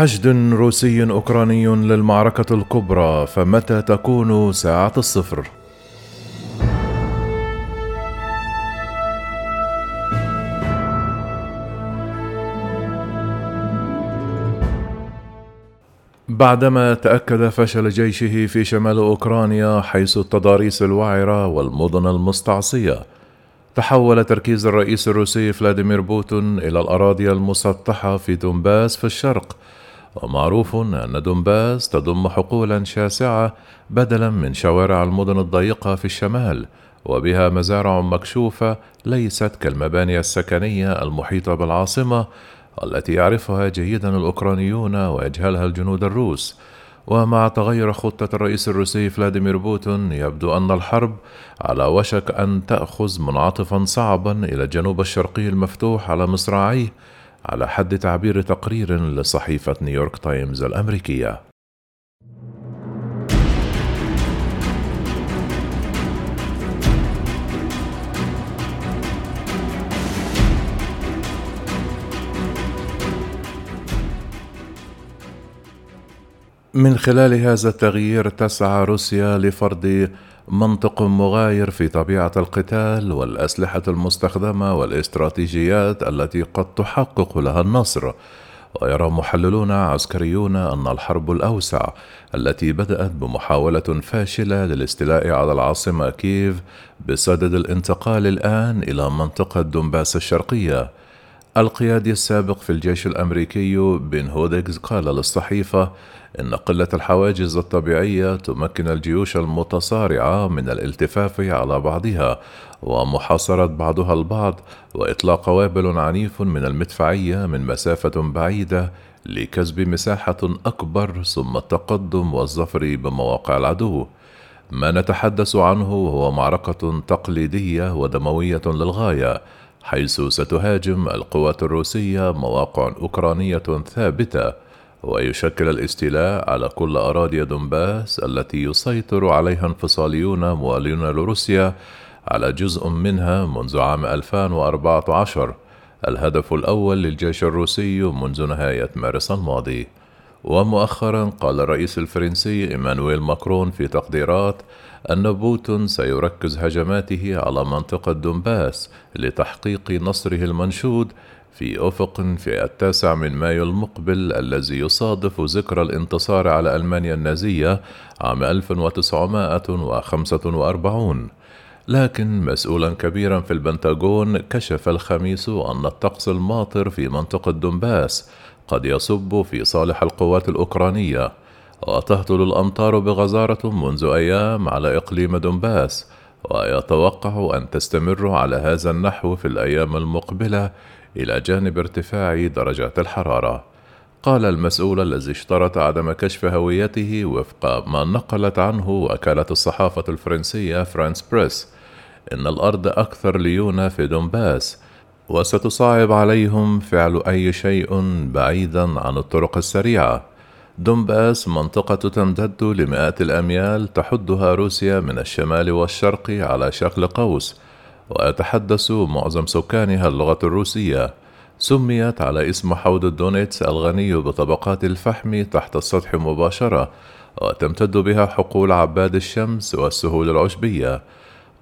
حشد روسي أوكراني للمعركة الكبرى فمتى تكون ساعة الصفر؟ بعدما تأكد فشل جيشه في شمال أوكرانيا حيث التضاريس الوعرة والمدن المستعصية تحول تركيز الرئيس الروسي فلاديمير بوتين إلى الأراضي المسطحة في دونباس في الشرق ومعروف أن دونباس تضم حقولا شاسعة بدلا من شوارع المدن الضيقة في الشمال وبها مزارع مكشوفة ليست كالمباني السكنية المحيطة بالعاصمة التي يعرفها جيدا الأوكرانيون ويجهلها الجنود الروس. ومع تغير خطة الرئيس الروسي فلاديمير بوتين يبدو أن الحرب على وشك أن تأخذ منعطفا صعبا إلى الجنوب الشرقي المفتوح على مصراعيه. على حد تعبير تقرير لصحيفة نيويورك تايمز الأمريكية. من خلال هذا التغيير تسعى روسيا لفرض منطق مغاير في طبيعة القتال والأسلحة المستخدمة والاستراتيجيات التي قد تحقق لها النصر. ويرى محللون عسكريون أن الحرب الأوسع التي بدأت بمحاولة فاشلة للاستيلاء على العاصمة كييف بصدد الانتقال الآن إلى منطقة دونباس الشرقية. القيادي السابق في الجيش الأمريكي بن هوديكز قال للصحيفة إن قلة الحواجز الطبيعية تمكن الجيوش المتصارعة من الالتفاف على بعضها ومحاصرة بعضها البعض وإطلاق وابل عنيف من المدفعية من مسافة بعيدة لكسب مساحة أكبر ثم التقدم والظفر بمواقع العدو. ما نتحدث عنه هو معركة تقليدية ودموية للغاية، حيث ستهاجم القوات الروسية مواقع أوكرانية ثابتة ويشكل الاستيلاء على كل أراضي دونباس التي يسيطر عليها انفصاليون موالون لروسيا على جزء منها منذ عام 2014 الهدف الأول للجيش الروسي منذ نهاية مارس الماضي. ومؤخرا قال الرئيس الفرنسي إيمانويل ماكرون في تقديرات أن بوتين سيركز هجماته على منطقة دونباس لتحقيق نصره المنشود في أفق في التاسع من مايو المقبل الذي يصادف ذكرى الانتصار على ألمانيا النازية عام 1945 لكن مسؤولا كبيرا في البنتاغون كشف الخميس أن الطقس الماطر في منطقة دونباس قد يصب في صالح القوات الأوكرانية. وتهطل الأمطار بغزارة منذ أيام على إقليم دونباس. ويتوقع أن تستمر على هذا النحو في الأيام المقبلة إلى جانب ارتفاع درجات الحرارة. قال المسؤول الذي اشترط عدم كشف هويته وفق ما نقلت عنه وكالة الصحافة الفرنسية فرانس بريس إن الأرض أكثر ليونة في دونباس. وستصعب عليهم فعل أي شيء بعيدا عن الطرق السريعة. دونباس منطقة تمتد لمئات الأميال تحدها روسيا من الشمال والشرق على شكل قوس ويتحدث معظم سكانها اللغة الروسية سميت على اسم حوض الدونيتس الغني بطبقات الفحم تحت السطح مباشرة وتمتد بها حقول عباد الشمس والسهول العشبية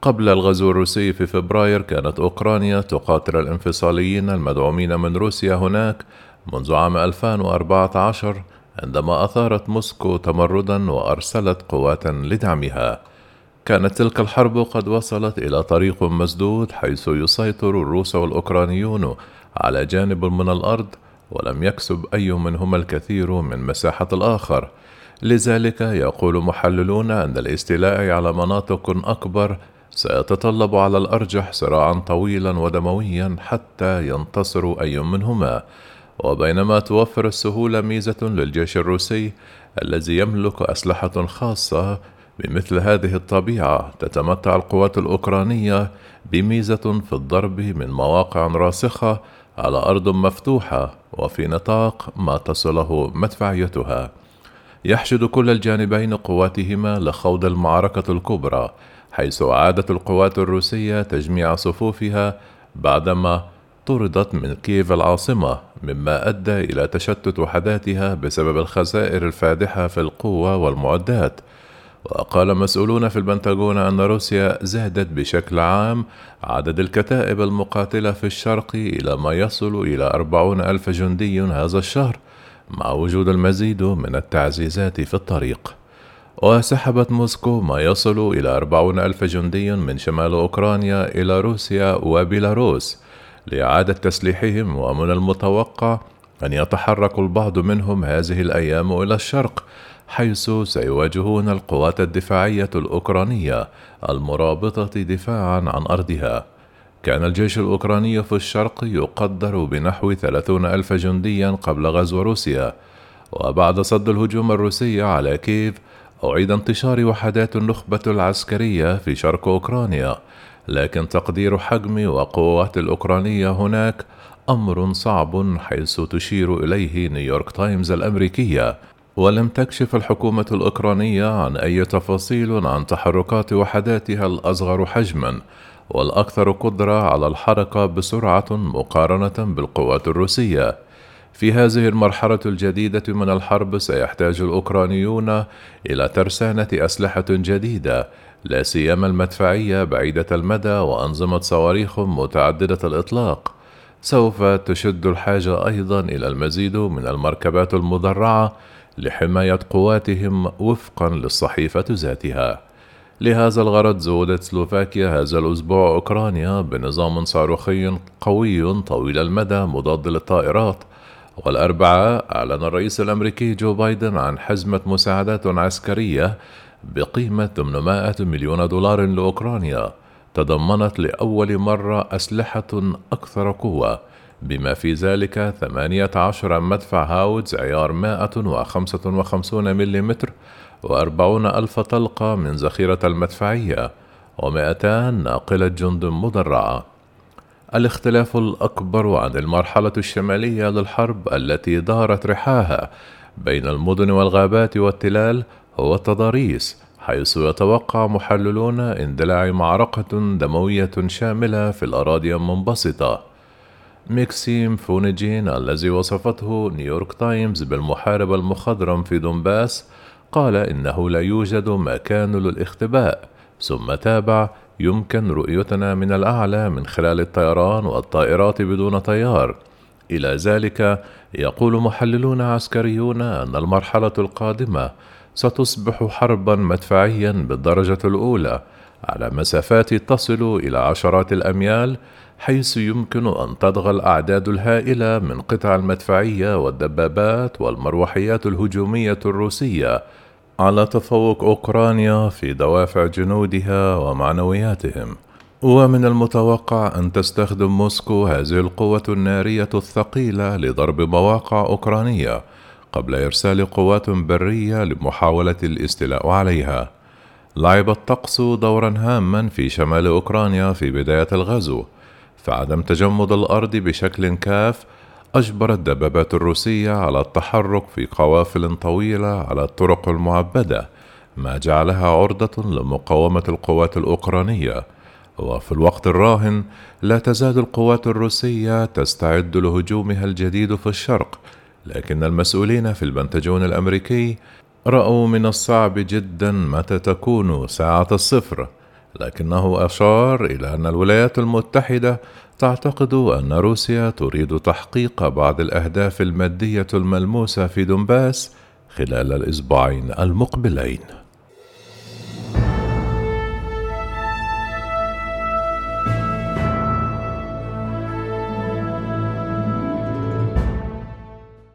قبل الغزو الروسي في فبراير كانت أوكرانيا تقاتل الانفصاليين المدعومين من روسيا هناك منذ عام 2014 عندما أثارت موسكو تمردا وأرسلت قوات لدعمها. كانت تلك الحرب قد وصلت إلى طريق مسدود حيث يسيطر الروس والأوكرانيون على جانب من الأرض ولم يكسب أي منهما الكثير من مساحة الآخر. لذلك يقول محللون أن الاستيلاء على مناطق أكبر سيتطلب على الأرجح صراعا طويلا ودمويا حتى ينتصر أي منهما وبينما توفر السهولة ميزة للجيش الروسي الذي يملك أسلحة خاصة بمثل هذه الطبيعة تتمتع القوات الأوكرانية بميزة في الضرب من مواقع راسخة على أرض مفتوحة وفي نطاق ما تصله مدفعيتها. يحشد كل الجانبين قواتهما لخوض المعركة الكبرى، حيث أعادت القوات الروسية تجميع صفوفها بعدما طردت من كييف العاصمة مما أدى إلى تشتت وحداتها بسبب الخسائر الفادحة في القوة والمعدات. وقال مسؤولون في البنتاغون أن روسيا زادت بشكل عام عدد الكتائب المقاتلة في الشرق إلى ما يصل إلى أربعون ألف جندي هذا الشهر مع وجود المزيد من التعزيزات في الطريق. وسحبت موسكو ما يصل إلى أربعون ألف جندي من شمال أوكرانيا إلى روسيا وبيلاروس لإعادة تسليحهم ومن المتوقع أن يتحرك البعض منهم هذه الأيام إلى الشرق حيث سيواجهون القوات الدفاعية الأوكرانية المرابطة دفاعا عن أرضها. كان الجيش الأوكراني في الشرق يقدر بنحو ثلاثون ألف جنديا قبل غزو روسيا وبعد صد الهجوم الروسي على كييف أعيد انتشار وحدات النخبة العسكرية في شرق أوكرانيا لكن تقدير حجم وقوات الأوكرانية هناك أمر صعب حيث تشير إليه نيويورك تايمز الأمريكية ولم تكشف الحكومة الأوكرانية عن أي تفاصيل عن تحركات وحداتها الأصغر حجمًا والأكثر قدرة على الحركة بسرعة مقارنة بالقوات الروسية. في هذه المرحلة الجديدة من الحرب سيحتاج الأوكرانيون إلى ترسانة أسلحة جديدة لا سيما المدفعية بعيدة المدى وأنظمة صواريخ متعددة الإطلاق. سوف تشد الحاجة أيضا إلى المزيد من المركبات المدرعة لحماية قواتهم وفقا للصحيفة ذاتها. لهذا الغرض زودت سلوفاكيا هذا الأسبوع أوكرانيا بنظام صاروخي قوي طويل المدى مضاد للطائرات والأربعاء أعلن الرئيس الأمريكي جو بايدن عن حزمة مساعدات عسكرية بقيمة 800 مليون دولار لأوكرانيا. تضمنت لأول مرة أسلحة أكثر قوة. بما في ذلك 18 مدفع هاودز عيار 155 ملم وأربعون ألف طلقة من ذخيرة المدفعية ومئتان ناقلة جند مدرعة. الاختلاف الأكبر عن المرحلة الشمالية للحرب التي دارت رحاها بين المدن والغابات والتلال هو التضاريس حيث يتوقع محللون اندلاع معركة دموية شاملة في الأراضي المنبسطة. ميكسيم فونيجين الذي وصفته نيويورك تايمز بالمحارب المخضرم في دونباس قال إنه لا يوجد مكان للاختباء ثم تابع يمكن رؤيتنا من الأعلى من خلال الطيران والطائرات بدون طيار. إلى ذلك يقول محللون عسكريون أن المرحلة القادمة ستصبح حربا مدفعيا بالدرجة الأولى على مسافات تصل إلى عشرات الأميال حيث يمكن أن تضغى الأعداد الهائلة من قطع المدفعية والدبابات والمروحيات الهجومية الروسية. على تفوق أوكرانيا في دوافع جنودها ومعنوياتهم. ومن المتوقع أن تستخدم موسكو هذه القوة النارية الثقيلة لضرب مواقع أوكرانية قبل إرسال قوات برية لمحاولة الاستيلاء عليها. لعب الطقس دورا هاما في شمال أوكرانيا في بداية الغزو فعدم تجمد الأرض بشكل كاف أجبر الدبابات الروسية على التحرك في قوافل طويلة على الطرق المعبدة ما جعلها عرضة لمقاومة القوات الأوكرانية. وفي الوقت الراهن لا تزال القوات الروسية تستعد لهجومها الجديد في الشرق لكن المسؤولين في البنتاجون الأمريكي رأوا من الصعب جدا متى تكون ساعة الصفر. لكنه أشار إلى أن الولايات المتحدة تعتقد أن روسيا تريد تحقيق بعض الأهداف المادية الملموسة في دونباس خلال الأسبوعين المقبلين.